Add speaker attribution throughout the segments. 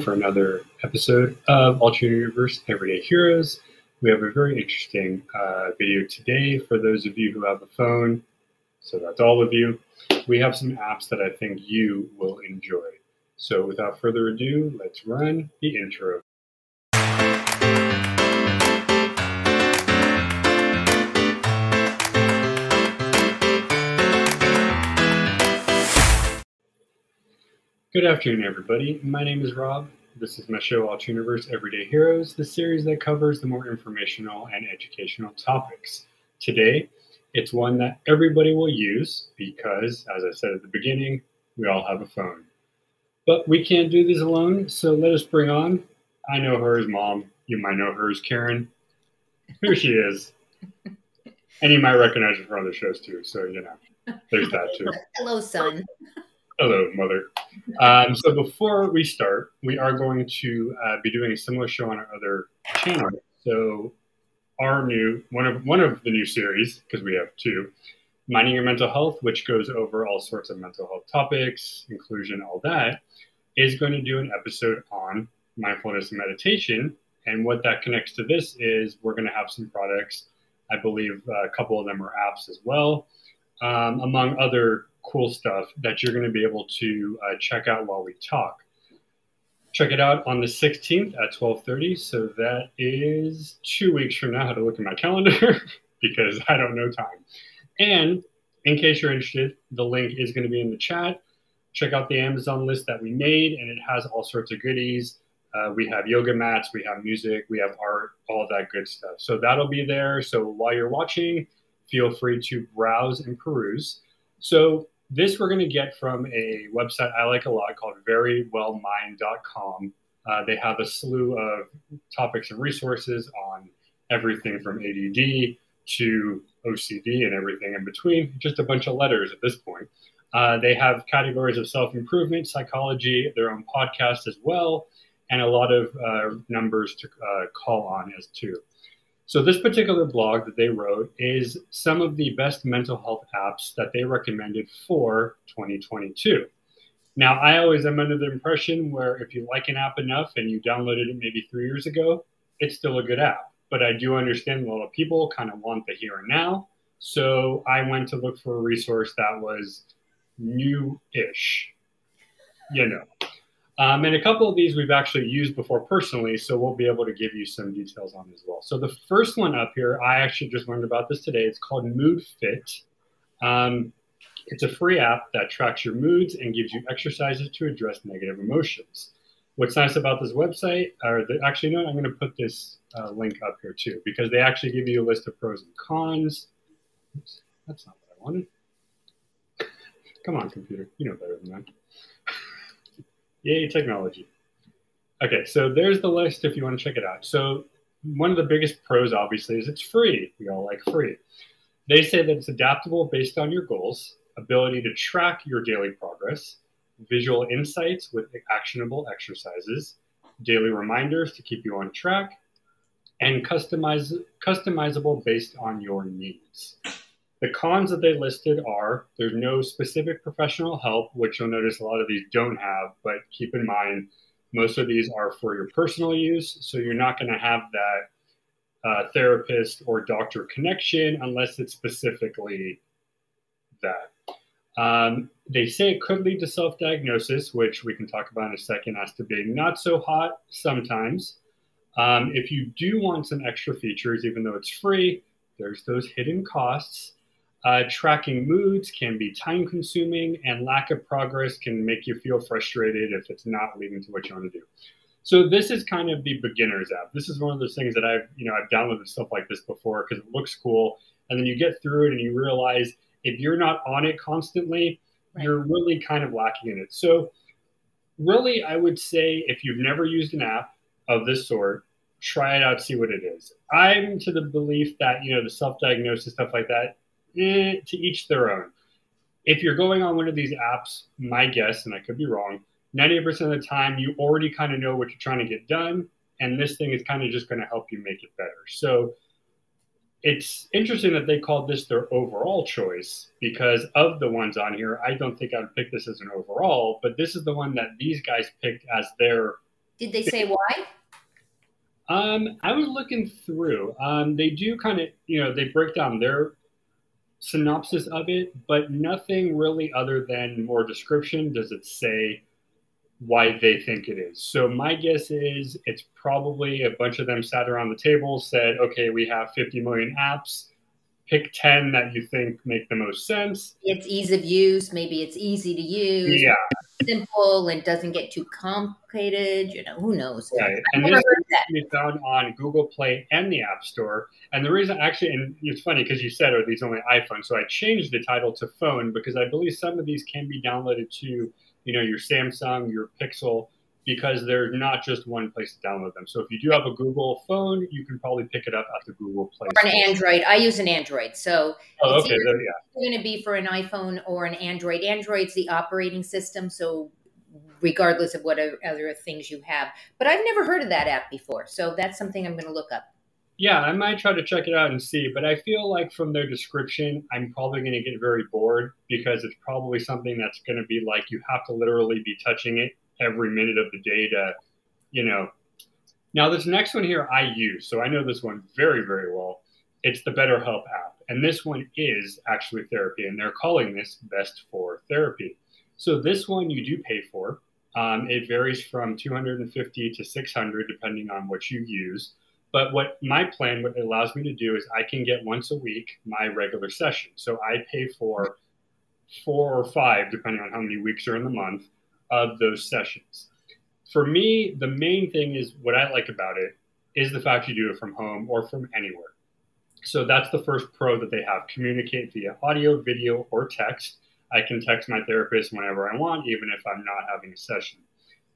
Speaker 1: for another episode of Alternate Universe Everyday Heroes. We have a very interesting uh, video today for those of you who have a phone. So that's all of you. We have some apps that I think you will enjoy. So without further ado, let's run the intro. Good afternoon, everybody. My name is Rob. This is my show, Alt Universe Everyday Heroes, the series that covers the more informational and educational topics. Today, it's one that everybody will use because, as I said at the beginning, we all have a phone. But we can't do this alone, so let us bring on. I know her as mom. You might know her as Karen. Here she is. and you might recognize her from other shows too, so you know, there's that too.
Speaker 2: Hello, son.
Speaker 1: Hello, mother. Um, so before we start, we are going to uh, be doing a similar show on our other channel. So our new one of one of the new series because we have two, Minding Your Mental Health, which goes over all sorts of mental health topics, inclusion, all that, is going to do an episode on mindfulness and meditation. And what that connects to this is we're going to have some products. I believe a couple of them are apps as well, um, among other cool stuff that you're going to be able to uh, check out while we talk. Check it out on the 16th at 12:30. So that is two weeks from now. I had to look at my calendar because I don't know time. And in case you're interested, the link is going to be in the chat. Check out the Amazon list that we made, and it has all sorts of goodies. Uh, we have yoga mats, we have music, we have art, all that good stuff. So that'll be there. So while you're watching, feel free to browse and peruse. So this we're going to get from a website I like a lot called verywellmind.com. Uh, they have a slew of topics and resources on everything from ADD to OCD and everything in between, just a bunch of letters at this point. Uh, they have categories of self improvement, psychology, their own podcast as well, and a lot of uh, numbers to uh, call on as too. So, this particular blog that they wrote is some of the best mental health apps that they recommended for 2022. Now, I always am under the impression where if you like an app enough and you downloaded it maybe three years ago, it's still a good app. But I do understand a lot of people kind of want the here and now. So, I went to look for a resource that was new ish, you know. Um, and a couple of these we've actually used before personally, so we'll be able to give you some details on as well. So the first one up here, I actually just learned about this today. It's called Mood Fit. Um, it's a free app that tracks your moods and gives you exercises to address negative emotions. What's nice about this website, or the, actually, no, I'm going to put this uh, link up here too, because they actually give you a list of pros and cons. Oops, that's not what I wanted. Come on, computer, you know better than that. Yay, technology. Okay, so there's the list if you want to check it out. So one of the biggest pros, obviously, is it's free. We all like free. They say that it's adaptable based on your goals, ability to track your daily progress, visual insights with actionable exercises, daily reminders to keep you on track, and customize, customizable based on your needs. The cons that they listed are there's no specific professional help, which you'll notice a lot of these don't have, but keep in mind most of these are for your personal use. So you're not going to have that uh, therapist or doctor connection unless it's specifically that. Um, they say it could lead to self diagnosis, which we can talk about in a second as to being not so hot sometimes. Um, if you do want some extra features, even though it's free, there's those hidden costs. Uh, tracking moods can be time consuming, and lack of progress can make you feel frustrated if it's not leading to what you want to do. So this is kind of the beginner's app. This is one of those things that I've, you know, I've downloaded stuff like this before because it looks cool, and then you get through it and you realize if you're not on it constantly, right. you're really kind of lacking in it. So really, I would say if you've never used an app of this sort, try it out, see what it is. I'm to the belief that you know the self-diagnosis stuff like that eh, to each their own. If you're going on one of these apps, my guess, and I could be wrong, 90% of the time you already kind of know what you're trying to get done. And this thing is kind of just going to help you make it better. So it's interesting that they called this their overall choice because of the ones on here, I don't think I would pick this as an overall, but this is the one that these guys picked as their
Speaker 2: Did they say why?
Speaker 1: Um, I was looking through. Um, they do kind of, you know, they break down their synopsis of it, but nothing really other than more description does it say why they think it is. So my guess is it's probably a bunch of them sat around the table, said, okay, we have 50 million apps. Pick 10 that you think make the most sense.
Speaker 2: It's ease of use. Maybe it's easy to use.
Speaker 1: Yeah.
Speaker 2: Simple and doesn't get too complicated. You know, who knows?
Speaker 1: Right. And this can be found on Google Play and the App Store. And the reason, actually, and it's funny because you said, are these only iPhones? So I changed the title to phone because I believe some of these can be downloaded to you know, your Samsung, your Pixel, because there's not just one place to download them. So if you do have a Google phone, you can probably pick it up at the Google Play.
Speaker 2: Or an Android. I use an Android, so
Speaker 1: oh, okay,
Speaker 2: it's
Speaker 1: there, yeah.
Speaker 2: going to be for an iPhone or an Android. Android's the operating system, so regardless of what other things you have. But I've never heard of that app before, so that's something I'm going to look up.
Speaker 1: Yeah, I might try to check it out and see, but I feel like from their description, I'm probably going to get very bored because it's probably something that's going to be like you have to literally be touching it every minute of the data, you know. Now, this next one here I use, so I know this one very, very well. It's the BetterHelp app, and this one is actually therapy, and they're calling this Best for Therapy. So this one you do pay for. Um, it varies from 250 to 600 depending on what you use. But what my plan, what it allows me to do is I can get once a week my regular session. So I pay for four or five, depending on how many weeks are in the month, of those sessions. For me, the main thing is what I like about it is the fact you do it from home or from anywhere. So that's the first pro that they have communicate via audio, video, or text. I can text my therapist whenever I want, even if I'm not having a session.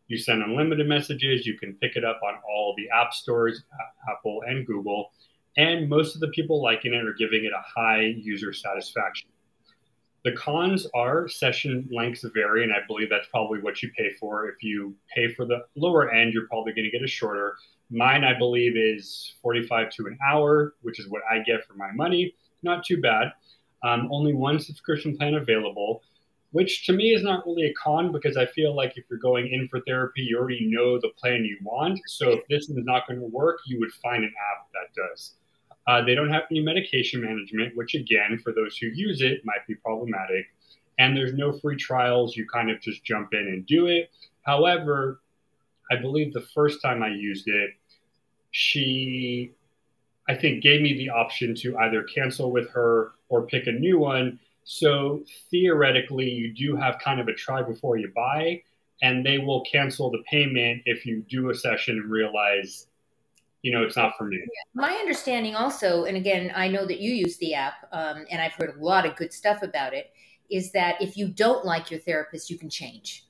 Speaker 1: You send unlimited messages. You can pick it up on all the app stores, Apple and Google. And most of the people liking it are giving it a high user satisfaction. The cons are session lengths vary, and I believe that's probably what you pay for. If you pay for the lower end, you're probably going to get a shorter. Mine, I believe, is 45 to an hour, which is what I get for my money. Not too bad. Um, only one subscription plan available which to me is not really a con because I feel like if you're going in for therapy, you already know the plan you want. So if this is not going to work, you would find an app that does. Uh, they don't have any medication management, which again, for those who use it, might be problematic. And there's no free trials. You kind of just jump in and do it. However, I believe the first time I used it, she, I think, gave me the option to either cancel with her or pick a new one so theoretically, you do have kind of a try before you buy, and they will cancel the payment if you do a session and realize, you know, it's not for me.
Speaker 2: My understanding also, and again, I know that you use the app, um, and I've heard a lot of good stuff about it, is that if you don't like your therapist, you can change.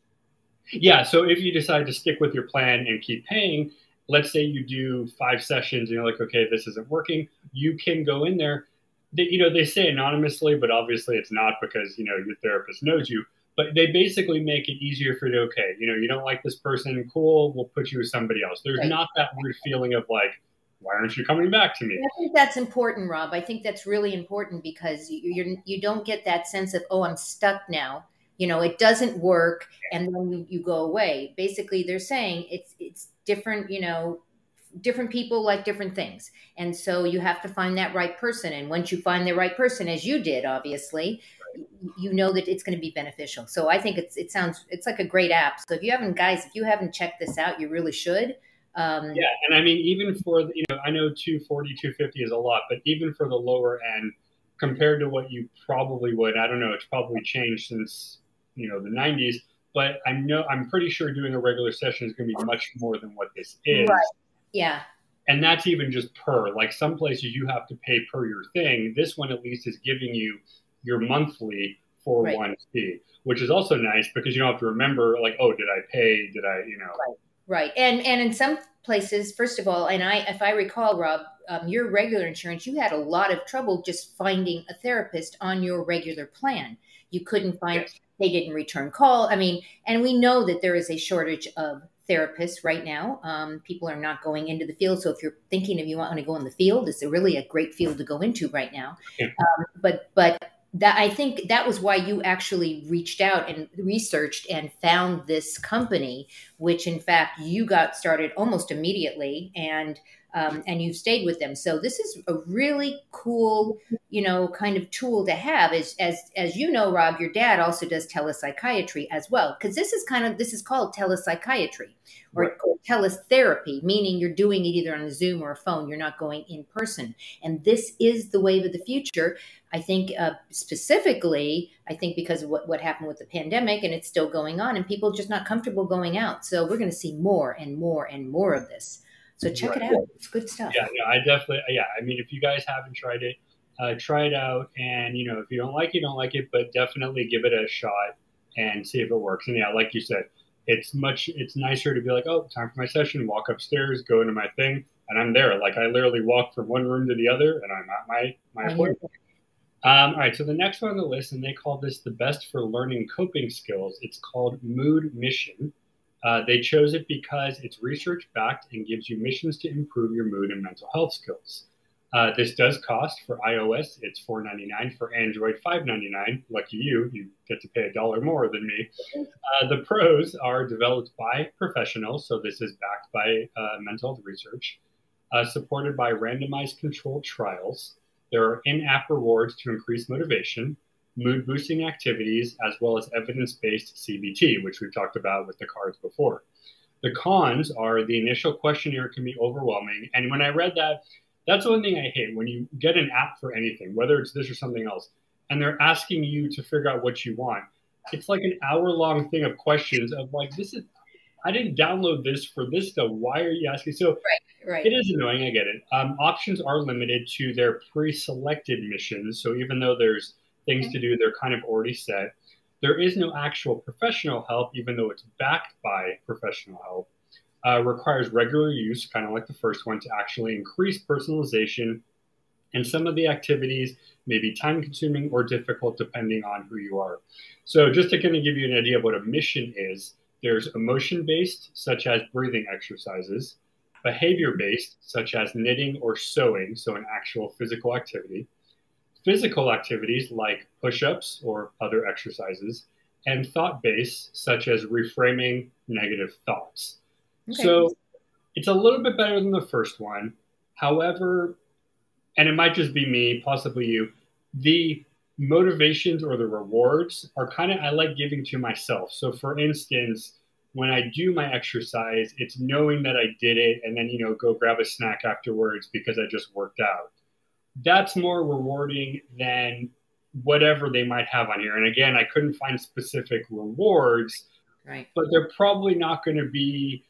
Speaker 1: Yeah. So if you decide to stick with your plan and keep paying, let's say you do five sessions and you're like, okay, this isn't working, you can go in there they, you know, they say anonymously, but obviously it's not because, you know, your therapist knows you. But they basically make it easier for you okay, you know, you don't like this person, cool, we'll put you with somebody else. There's right. not that weird feeling of like, why aren't you coming back to me?
Speaker 2: I think that's important, Rob. I think that's really important because you you're, you don't get that sense of, oh, I'm stuck now. You know, it doesn't work, and then you, you go away. Basically, they're saying it's it's different. You know, different people like different things. And so you have to find that right person. And once you find the right person, as you did, obviously, you know that it's going to be beneficial. So I think it's, it sounds, it's like a great app. So if you haven't, guys, if you haven't checked this out, you really should.
Speaker 1: Um, yeah. And I mean, even for, the, you know, I know 240, 250 is a lot, but even for the lower end, compared to what you probably would, I don't know, it's probably changed since, you know, the 90s but I know I'm pretty sure doing a regular session is going to be much more than what this is. Right.
Speaker 2: Yeah.
Speaker 1: And that's even just per. Like some places you have to pay per your thing. This one at least is giving you your monthly for right. one fee, which is also nice because you don't have to remember like, oh, did I pay? Did I, you know?
Speaker 2: Right. Right. And and in some places, first of all, and I, if I recall, Rob, um, your regular insurance, you had a lot of trouble just finding a therapist on your regular plan. You couldn't find. Yes. They didn't return call. I mean, and we know that there is a shortage of therapists right now. Um, people are not going into the field. So if you're thinking if you want to go in the field, it's a really a great field to go into right now. Yeah. Um, but but that I think that was why you actually reached out and researched and found this company, which in fact you got started almost immediately, and um, and you've stayed with them. So this is a really cool, you know, kind of tool to have. As as as you know, Rob, your dad also does telepsychiatry as well, because this is kind of this is called telepsychiatry or, right. or teletherapy, meaning you're doing it either on a Zoom or a phone. You're not going in person, and this is the wave of the future. I think uh, specifically, I think because of what, what happened with the pandemic and it's still going on, and people just not comfortable going out. So we're going to see more and more and more of this. So check right. it out. It's good stuff.
Speaker 1: Yeah, yeah, I definitely, yeah. I mean, if you guys haven't tried it, uh, try it out. And, you know, if you don't like it, you don't like it, but definitely give it a shot and see if it works. And yeah, like you said, it's much, it's nicer to be like, oh, time for my session, walk upstairs, go into my thing, and I'm there. Like I literally walk from one room to the other and I'm at my, my appointment. Um, all right, so the next one on the list, and they call this the best for learning coping skills. It's called Mood Mission. Uh, they chose it because it's research backed and gives you missions to improve your mood and mental health skills. Uh, this does cost for iOS, it's $4.99. For Android, $5.99. Lucky you, you get to pay a dollar more than me. Uh, the pros are developed by professionals, so this is backed by uh, mental health research, uh, supported by randomized controlled trials. There are in app rewards to increase motivation mood boosting activities, as well as evidence based CBT, which we've talked about with the cards before. The cons are the initial questionnaire can be overwhelming. And when I read that, that's one thing I hate when you get an app for anything, whether it's this or something else, and they're asking you to figure out what you want. It's like an hour long thing of questions of like, this is, I didn't download this for this stuff. Why are you asking? So
Speaker 2: right, right.
Speaker 1: it is annoying. I get it. Um, options are limited to their pre selected missions. So even though there's things to do, they're kind of already set. There is no actual professional help, even though it's backed by professional help. Uh, requires regular use, kind of like the first one, to actually increase personalization. And some of the activities may be time consuming or difficult depending on who you are. So, just to kind of give you an idea of what a mission is, there's emotion based, such as breathing exercises, behavior based, such as knitting or sewing, so an actual physical activity, physical activities like push ups or other exercises, and thought based, such as reframing negative thoughts. Okay. So it's a little bit better than the first one. However, and it might just be me, possibly you, the motivations or the rewards are kind of, I like giving to myself. So for instance, when I do my exercise, it's knowing that I did it and then, you know, go grab a snack afterwards because I just worked out that's more rewarding than whatever they might have on here. And again, I couldn't find specific rewards,
Speaker 2: right.
Speaker 1: but they're probably not going to be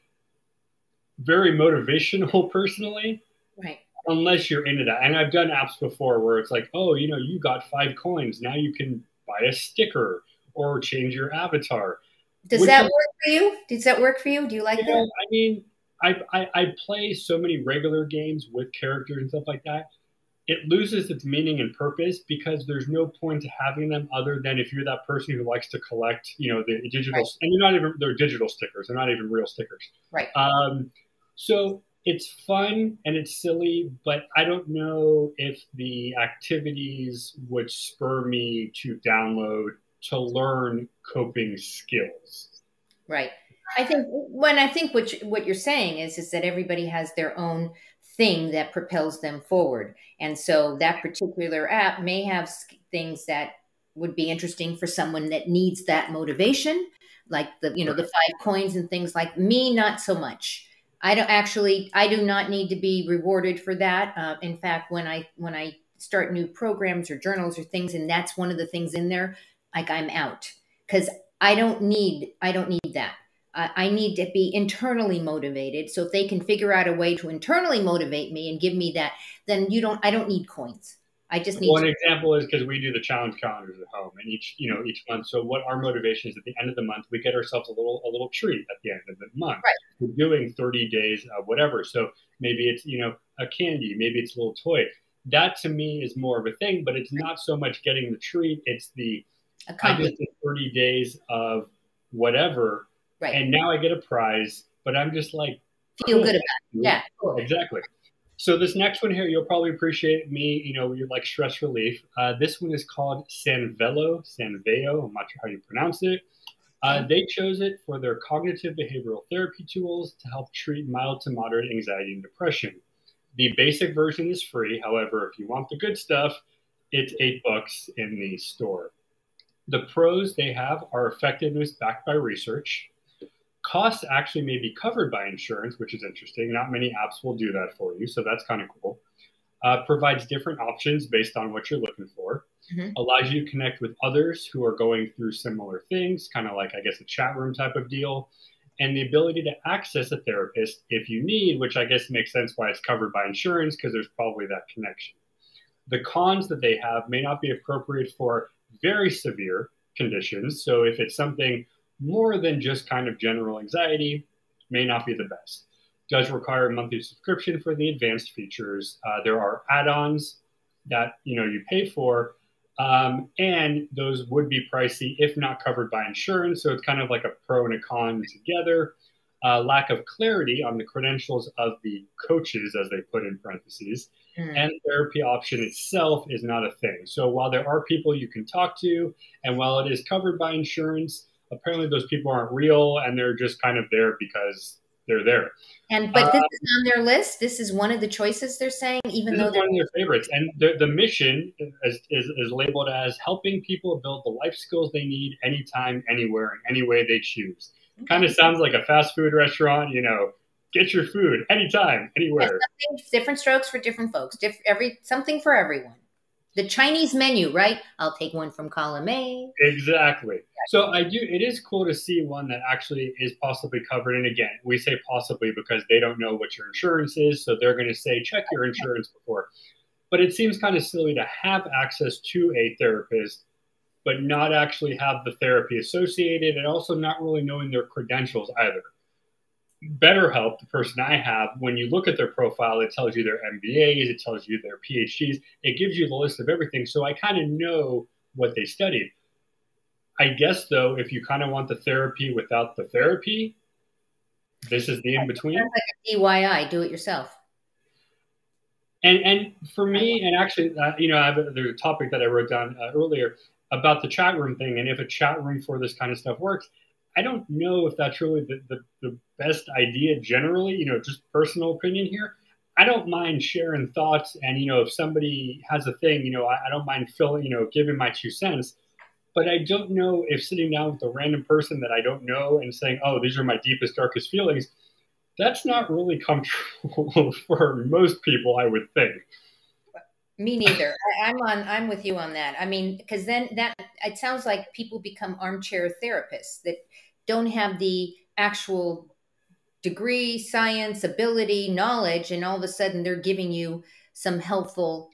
Speaker 1: very motivational personally.
Speaker 2: Right.
Speaker 1: Unless you're into that. And I've done apps before where it's like, oh, you know, you got five coins. Now you can buy a sticker or change your avatar.
Speaker 2: Does that work for you? Does that work for you? Do you like you that? Know,
Speaker 1: I mean, I, I, I play so many regular games with characters and stuff like that it loses its meaning and purpose because there's no point to having them other than if you're that person who likes to collect, you know, the digital, right. and they're not even, they're digital stickers. They're not even real stickers.
Speaker 2: Right.
Speaker 1: Um, so it's fun and it's silly, but I don't know if the activities would spur me to download to learn coping skills.
Speaker 2: Right. I think when I think what you, what you're saying is is that everybody has their own thing that propels them forward. And so that particular app may have things that would be interesting for someone that needs that motivation, like the, you know, the five coins and things like me, not so much. I don't actually, I do not need to be rewarded for that. Uh, in fact, when I, when I start new programs or journals or things, and that's one of the things in there, like I'm out because I don't need, I don't need that. I need to be internally motivated. So if they can figure out a way to internally motivate me and give me that, then you don't. I don't need coins. I just need.
Speaker 1: One example is because we do the challenge calendars at home, and each you know each month. So what our motivation is at the end of the month, we get ourselves a little a little treat at the end of the month.
Speaker 2: Right.
Speaker 1: We're doing thirty days of whatever. So maybe it's you know a candy, maybe it's a little toy. That to me is more of a thing, but it's not so much getting the treat. It's the I just did thirty days of whatever
Speaker 2: Right.
Speaker 1: And now I get a prize, but I'm just like
Speaker 2: feel cool. good about it. Yeah.
Speaker 1: Cool. Exactly. So this next one here, you'll probably appreciate me. You know, you like stress relief. Uh, this one is called Sanvello, Sanveo. I'm not sure how you pronounce it. Uh, they chose it for their cognitive behavioral therapy tools to help treat mild to moderate anxiety and depression. The basic version is free. However, if you want the good stuff, it's eight bucks in the store. The pros they have are effectiveness backed by research. Costs actually may be covered by insurance, which is interesting. Not many apps will do that for you, so that's kind of cool. Uh, provides different options based on what you're looking for. Mm-hmm. Allows you to connect with others who are going through similar things, kind of like, I guess, a chat room type of deal. And the ability to access a therapist if you need, which I guess makes sense why it's covered by insurance because there's probably that connection. The cons that they have may not be appropriate for very severe conditions. So if it's something more than just kind of general anxiety, may not be the best. Does require a monthly subscription for the advanced features. Uh, there are add-ons that you know you pay for, um, and those would be pricey if not covered by insurance. So it's kind of like a pro and a con together. Uh, lack of clarity on the credentials of the coaches, as they put in parentheses, mm. and therapy option itself is not a thing. So while there are people you can talk to, and while it is covered by insurance, apparently those people aren't real and they're just kind of there because they're there.
Speaker 2: And but this uh, is on their list. This is one of the choices they're saying, even though they're
Speaker 1: one of their favorites. And the, the mission is, is, is labeled as helping people build the life skills they need anytime, anywhere, in any way they choose. Okay. Kind of sounds like a fast food restaurant, you know. Get your food anytime, anywhere.
Speaker 2: Different strokes for different folks. Diff- every something for everyone the Chinese menu, right? I'll take one from column A.
Speaker 1: Exactly. So I do. It is cool to see one that actually is possibly covered. And again, we say possibly because they don't know what your insurance is, so they're going to say check your insurance before. But it seems kind of silly to have access to a therapist, but not actually have the therapy associated, and also not really knowing their credentials either. BetterHelp, the person I have, when you look at their profile, it tells you their MBAs, it tells you their PhDs, it gives you the list of everything. So I kind of know what they studied. I guess though, if you kind of want the therapy without the therapy, this is the in between.
Speaker 2: Like DIY, do it yourself.
Speaker 1: And and for me, and actually, uh, you know, I have a, there's a topic that I wrote down uh, earlier about the chat room thing, and if a chat room for this kind of stuff works. I don't know if that's really the, the, the best idea generally, you know, just personal opinion here. I don't mind sharing thoughts. And, you know, if somebody has a thing, you know, I, I don't mind filling, you know, giving my two cents. But I don't know if sitting down with a random person that I don't know and saying, oh, these are my deepest, darkest feelings, that's not really comfortable for most people, I would think.
Speaker 2: Me neither. I, am on. I'm with you on that. I mean, because then that it sounds like people become armchair therapists that don't have the actual degree, science, ability, knowledge, and all of a sudden they're giving you some helpful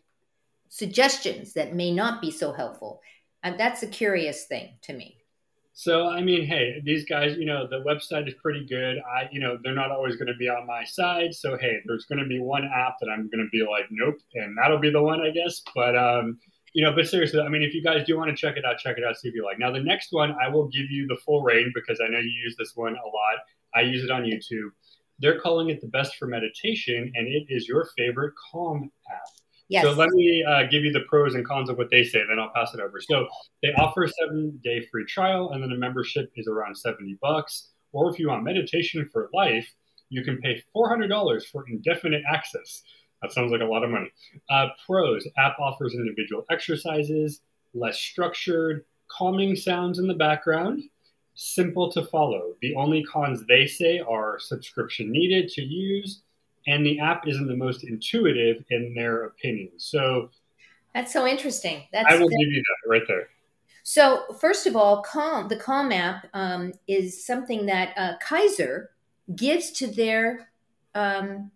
Speaker 2: suggestions that may not be so helpful. And that's a curious thing to me.
Speaker 1: So I mean, hey, these guys, you know, the website is pretty good. I, you know, they're not always going to be on my side. So hey, there's going to be one app that I'm going to be like, nope, and that'll be the one, I guess. But um, you know, but seriously, I mean, if you guys do want to check it out, check it out, see if you like. Now, the next one, I will give you the full rein because I know you use this one a lot. I use it on YouTube. They're calling it the best for meditation, and it is your favorite Calm app. Yes. So let me uh, give you the pros and cons of what they say, then I'll pass it over. So they offer a seven-day free trial, and then a membership is around seventy bucks. Or if you want meditation for life, you can pay four hundred dollars for indefinite access. That sounds like a lot of money. Uh, pros app offers individual exercises, less structured, calming sounds in the background, simple to follow. The only cons they say are subscription needed to use, and the app isn't the most intuitive in their opinion. So
Speaker 2: that's so interesting. That's,
Speaker 1: I will give you that right there.
Speaker 2: So first of all, Calm, the Calm app um, is something that uh, Kaiser gives to their um,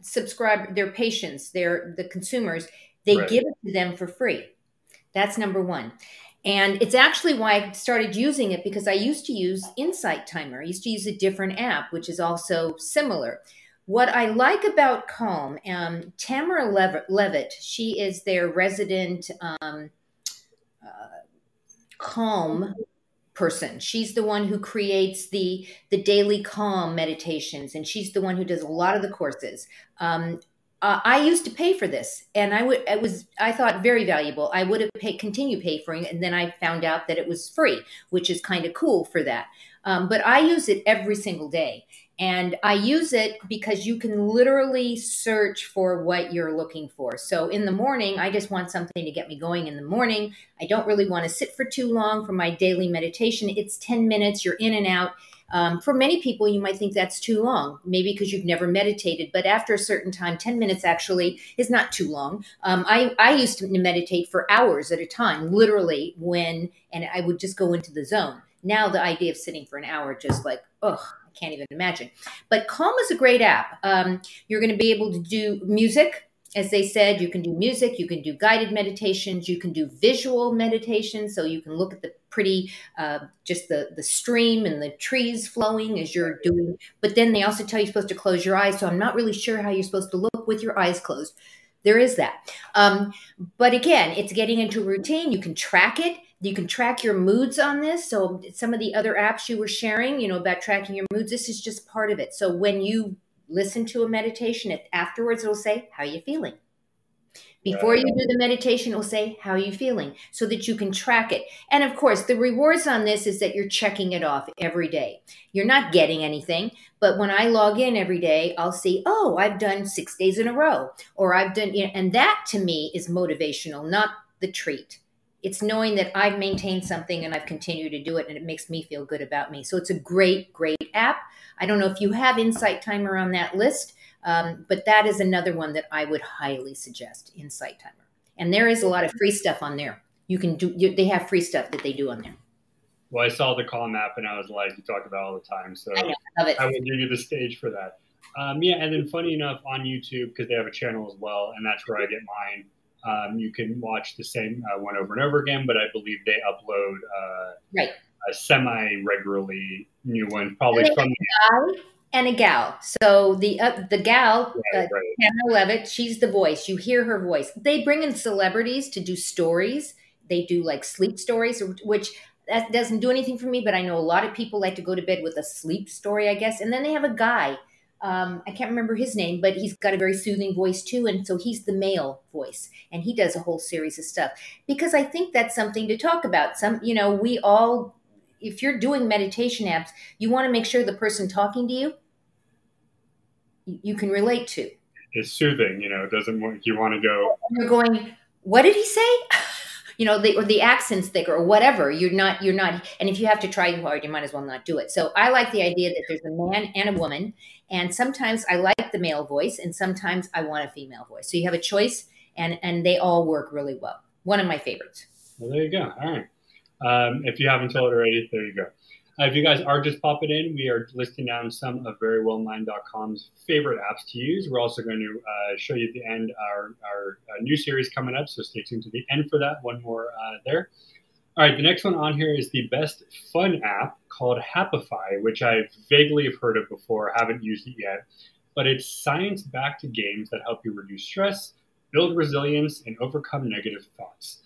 Speaker 2: subscribe their patients, their the consumers, they right. give it to them for free. That's number one. And it's actually why I started using it because I used to use Insight Timer. I used to use a different app, which is also similar. What I like about Calm, um, Tamara Levitt, she is their resident um, uh, Calm person. She's the one who creates the the daily calm meditations, and she's the one who does a lot of the courses. Um, uh, I used to pay for this, and I would it was I thought very valuable. I would have paid continue pay for it, and then I found out that it was free, which is kind of cool for that. Um, but I use it every single day, and I use it because you can literally search for what you're looking for. So in the morning, I just want something to get me going in the morning. I don't really want to sit for too long for my daily meditation. It's 10 minutes, you're in and out. Um, for many people, you might think that's too long, maybe because you've never meditated. But after a certain time, 10 minutes actually is not too long. Um, I, I used to meditate for hours at a time, literally, when, and I would just go into the zone. Now, the idea of sitting for an hour, just like, ugh, can't even imagine. But Calm is a great app. Um, you're going to be able to do music as they said, you can do music, you can do guided meditations, you can do visual meditation. So you can look at the pretty, uh, just the, the stream and the trees flowing as you're doing. But then they also tell you you're supposed to close your eyes. So I'm not really sure how you're supposed to look with your eyes closed. There is that. Um, but again, it's getting into routine. You can track it. You can track your moods on this. So some of the other apps you were sharing, you know, about tracking your moods, this is just part of it. So when you listen to a meditation. If afterwards it'll say, How are you feeling? Before you do the meditation, it will say, How are you feeling? So that you can track it. And of course, the rewards on this is that you're checking it off every day. You're not getting anything, but when I log in every day, I'll see, Oh, I've done six days in a row, or I've done, you know, and that to me is motivational, not the treat. It's knowing that I've maintained something and I've continued to do it and it makes me feel good about me. So it's a great, great app. I don't know if you have Insight Timer on that list, um, but that is another one that I would highly suggest, Insight Timer. And there is a lot of free stuff on there. You can do, you, they have free stuff that they do on there.
Speaker 1: Well, I saw the Calm app and I was like, you talk about all the time. So
Speaker 2: I, know, I,
Speaker 1: I will give you the stage for that. Um, yeah, and then funny enough, on YouTube, because they have a channel as well, and that's where I get mine. Um, you can watch the same uh, one over and over again, but I believe they upload uh,
Speaker 2: right.
Speaker 1: semi regularly new ones, probably from
Speaker 2: the and a gal. So the uh, the gal, right, uh, right. Hannah Levitt, she's the voice. You hear her voice. They bring in celebrities to do stories. They do like sleep stories, which that doesn't do anything for me. But I know a lot of people like to go to bed with a sleep story, I guess. And then they have a guy um, I can't remember his name, but he's got a very soothing voice too. And so he's the male voice and he does a whole series of stuff because I think that's something to talk about. Some, you know, we all, if you're doing meditation apps, you want to make sure the person talking to you, you can relate to.
Speaker 1: It's soothing, you know, it doesn't want, you want to go.
Speaker 2: You're going, what did he say? you know, the, or the accent's thicker or whatever. You're not, you're not, and if you have to try hard, you might as well not do it. So I like the idea that there's a man and a woman, and sometimes I like the male voice, and sometimes I want a female voice. So you have a choice, and and they all work really well. One of my favorites.
Speaker 1: Well, there you go. All right. Um, if you haven't told already, there you go. Uh, if you guys are just popping in, we are listing down some of verywellmind.com's favorite apps to use. We're also going to uh, show you at the end our, our uh, new series coming up, so stay tuned to the end for that. One more uh, there. All right, the next one on here is the best fun app called Happify, which I've vaguely have heard of before, haven't used it yet. But it's science-backed games that help you reduce stress, build resilience, and overcome negative thoughts.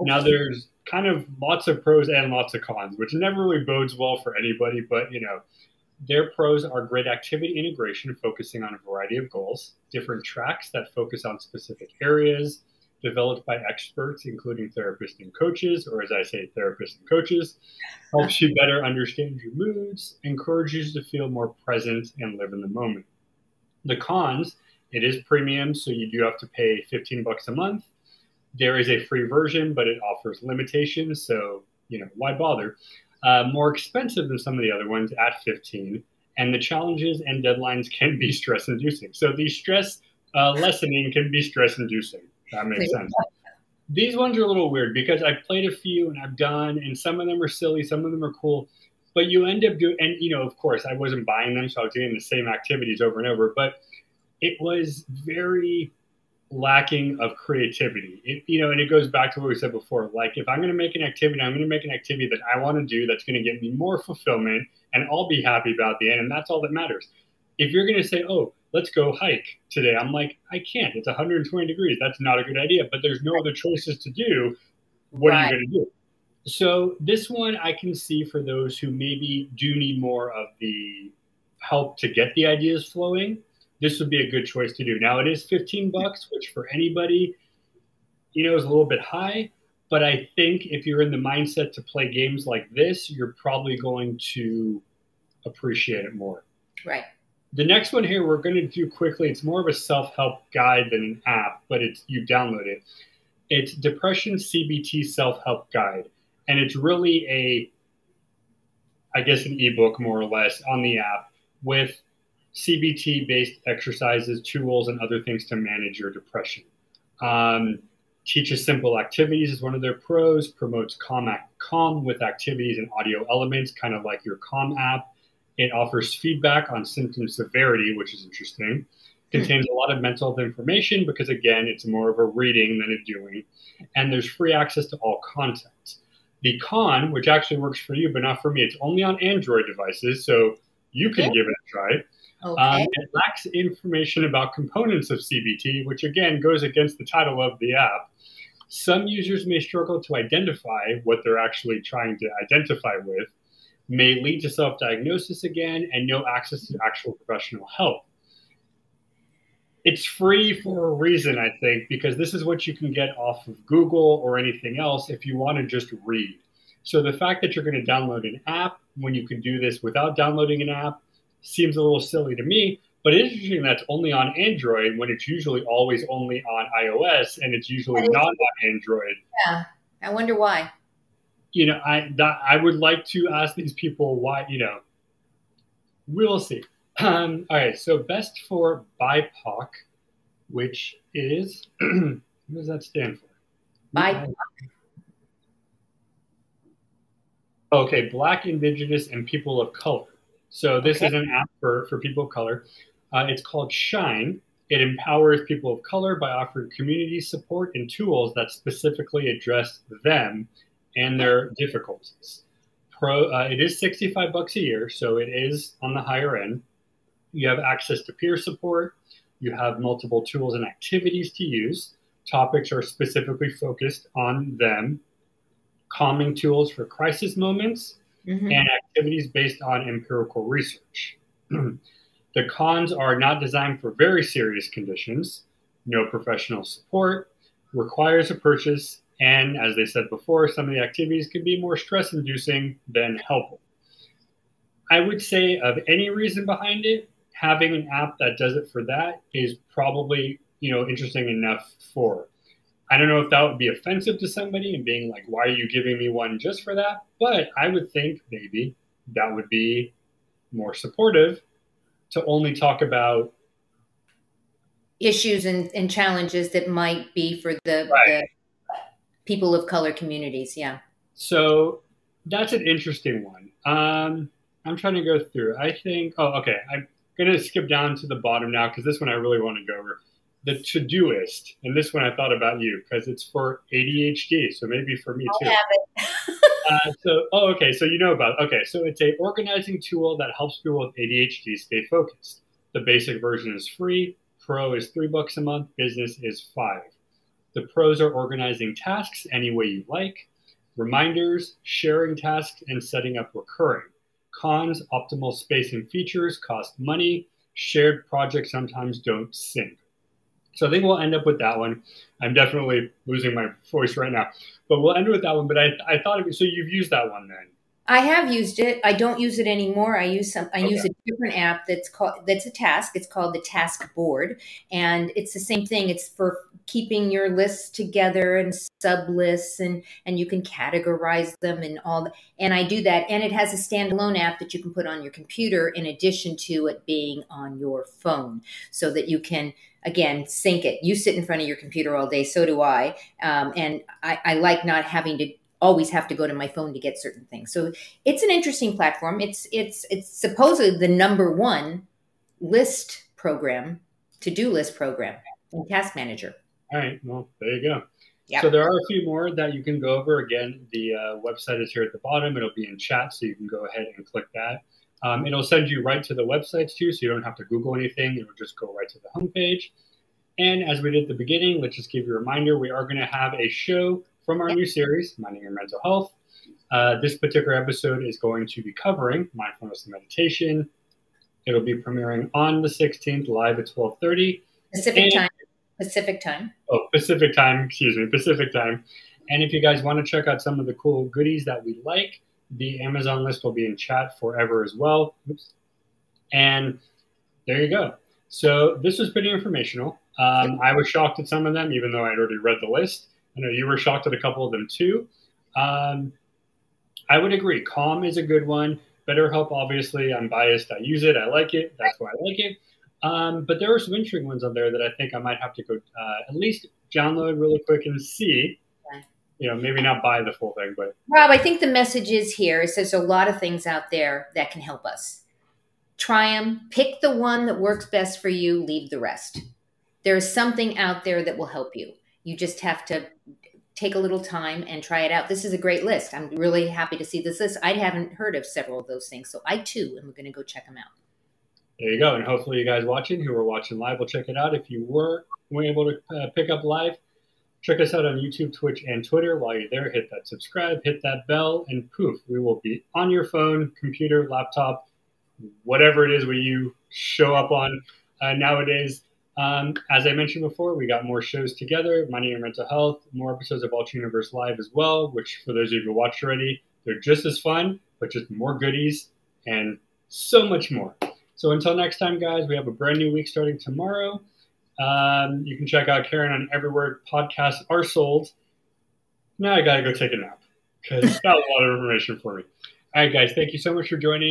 Speaker 1: Now, there's kind of lots of pros and lots of cons, which never really bodes well for anybody. But you know, their pros are great activity integration, focusing on a variety of goals, different tracks that focus on specific areas, developed by experts, including therapists and coaches, or as I say, therapists and coaches, helps you better understand your moods, encourages you to feel more present and live in the moment. The cons, it is premium, so you do have to pay 15 bucks a month there is a free version, but it offers limitations. So, you know, why bother? Uh, more expensive than some of the other ones at 15. And the challenges and deadlines can be stress inducing. So, the stress uh, lessening can be stress inducing. That makes sense. These ones are a little weird because I've played a few and I've done, and some of them are silly, some of them are cool. But you end up doing, and you know, of course, I wasn't buying them, so I was doing the same activities over and over. But it was very lacking of creativity. It, you know, and it goes back to what we said before. Like, if I'm going to make an activity, I'm going to make an activity that I want to do that's going to get me more fulfillment, and I'll be happy about the end, and that's all that matters. If you're going to say, "Oh, let's go hike today," I'm like, I can't. It's 120 degrees. That's not a good idea. But there's no other choices to do. What right. are you going to do? So this one I can see for those who maybe do need more of the help to get the ideas flowing this would be a good choice to do. Now it is 15 bucks, which for anybody, you know, is a little bit high. But I think if you're in the mindset to play games like this, you're probably going to appreciate it more.
Speaker 2: Right.
Speaker 1: The next one here we're going to do quickly. It's more of a self-help guide than an app, but it's you download it. It's Depression CBT Self-Help Guide, and it's really a I guess an ebook more or less on the app with CBT based exercises, tools, and other things to manage your depression. Um, teaches simple activities is one of their pros, promotes calm, calm with activities and audio elements, kind of like your Calm app. It offers feedback on symptom severity, which is interesting. Contains a lot of mental health information because, again, it's more of a reading than a doing. And there's free access to all content. The con, which actually works for you, but not for me, it's only on Android devices, so you can give it a try. Okay. Um, it lacks information about components of CBT, which again goes against the title of the app. Some users may struggle to identify what they're actually trying to identify with, may lead to self diagnosis again, and no access to actual professional help. It's free for a reason, I think, because this is what you can get off of Google or anything else if you want to just read. So the fact that you're going to download an app when you can do this without downloading an app seems a little silly to me. But it's interesting that's only on Android when it's usually always only on iOS and it's usually not on Android.
Speaker 2: Yeah, I wonder why.
Speaker 1: You know, I that, I would like to ask these people why. You know, we'll see. Um, all right, so best for BIPOC, which is what does that stand for?
Speaker 2: BIPOC.
Speaker 1: Okay, Black, Indigenous, and people of color. So this okay. is an app for, for people of color. Uh, it's called Shine. It empowers people of color by offering community support and tools that specifically address them and their difficulties. Pro, uh, it is 65 bucks a year, so it is on the higher end. You have access to peer support. You have multiple tools and activities to use. Topics are specifically focused on them. Calming tools for crisis moments mm-hmm. and activities based on empirical research. the cons are not designed for very serious conditions, no professional support, requires a purchase, and as they said before, some of the activities can be more stress inducing than helpful. I would say, of any reason behind it, having an app that does it for that is probably you know interesting enough for I don't know if that would be offensive to somebody and being like, why are you giving me one just for that? But I would think maybe that would be more supportive to only talk about
Speaker 2: issues and, and challenges that might be for the, right. the people of color communities. Yeah.
Speaker 1: So that's an interesting one. Um, I'm trying to go through. I think, oh, okay. I'm going to skip down to the bottom now because this one I really want to go over the Todoist, and this one I thought about you because it's for ADHD, so maybe for me too. uh, so, oh, okay, so you know about okay, so it's a organizing tool that helps people with ADHD stay focused. The basic version is free. Pro is three bucks a month. Business is five. The pros are organizing tasks any way you like, reminders, sharing tasks, and setting up recurring. Cons: optimal space and features cost money. Shared projects sometimes don't sync. So I think we'll end up with that one. I'm definitely losing my voice right now, but we'll end with that one. But I, I thought of it. So you've used that one then?
Speaker 2: I have used it. I don't use it anymore. I use some. I okay. use a different app that's called that's a task. It's called the Task Board, and it's the same thing. It's for keeping your lists together and sub lists, and and you can categorize them and all. And I do that, and it has a standalone app that you can put on your computer in addition to it being on your phone, so that you can again sync it. You sit in front of your computer all day, so do I, um, and I, I like not having to always have to go to my phone to get certain things. So it's an interesting platform. It's it's it's supposedly the number one list program, to do list program in Task Manager.
Speaker 1: All right. Well, there you go. Yep. So there are a few more that you can go over. Again, the uh, website is here at the bottom. It'll be in chat, so you can go ahead and click that. Um, it'll send you right to the websites too, so you don't have to Google anything. It'll just go right to the homepage. And as we did at the beginning, let's just give you a reminder: we are going to have a show from our new series, Minding Your Mental Health. Uh, this particular episode is going to be covering mindfulness and meditation, It'll be premiering on the 16th, live at 12:30
Speaker 2: Pacific and, time. Pacific time.
Speaker 1: Oh, Pacific time. Excuse me, Pacific time. And if you guys want to check out some of the cool goodies that we like, the Amazon list will be in chat forever as well. Oops. And there you go. So this was pretty informational. Um, I was shocked at some of them, even though I'd already read the list. I know you were shocked at a couple of them too. Um, I would agree. Calm is a good one. BetterHelp, obviously, I'm biased. I use it. I like it. That's why I like it. Um, but there are some interesting ones on there that I think I might have to go uh, at least download really quick and see. You know, maybe not buy the full thing, but
Speaker 2: Rob, I think the message is here is there's a lot of things out there that can help us. Try them. Pick the one that works best for you. Leave the rest. There is something out there that will help you. You just have to take a little time and try it out. This is a great list. I'm really happy to see this list. I haven't heard of several of those things, so I too am going to go check them out.
Speaker 1: There you go. And hopefully, you guys watching who are watching live will check it out. If you were, were able to uh, pick up live, check us out on YouTube, Twitch, and Twitter. While you're there, hit that subscribe, hit that bell, and poof, we will be on your phone, computer, laptop, whatever it is where you show up on uh, nowadays. Um, as I mentioned before, we got more shows together, Money and Mental Health, more episodes of Ultra Universe Live as well, which for those of you who watched already, they're just as fun, but just more goodies and so much more. So until next time, guys, we have a brand new week starting tomorrow. Um, you can check out Karen on everywhere podcasts are sold. Now I got to go take a nap because that was a lot of information for me. All right, guys, thank you so much for joining.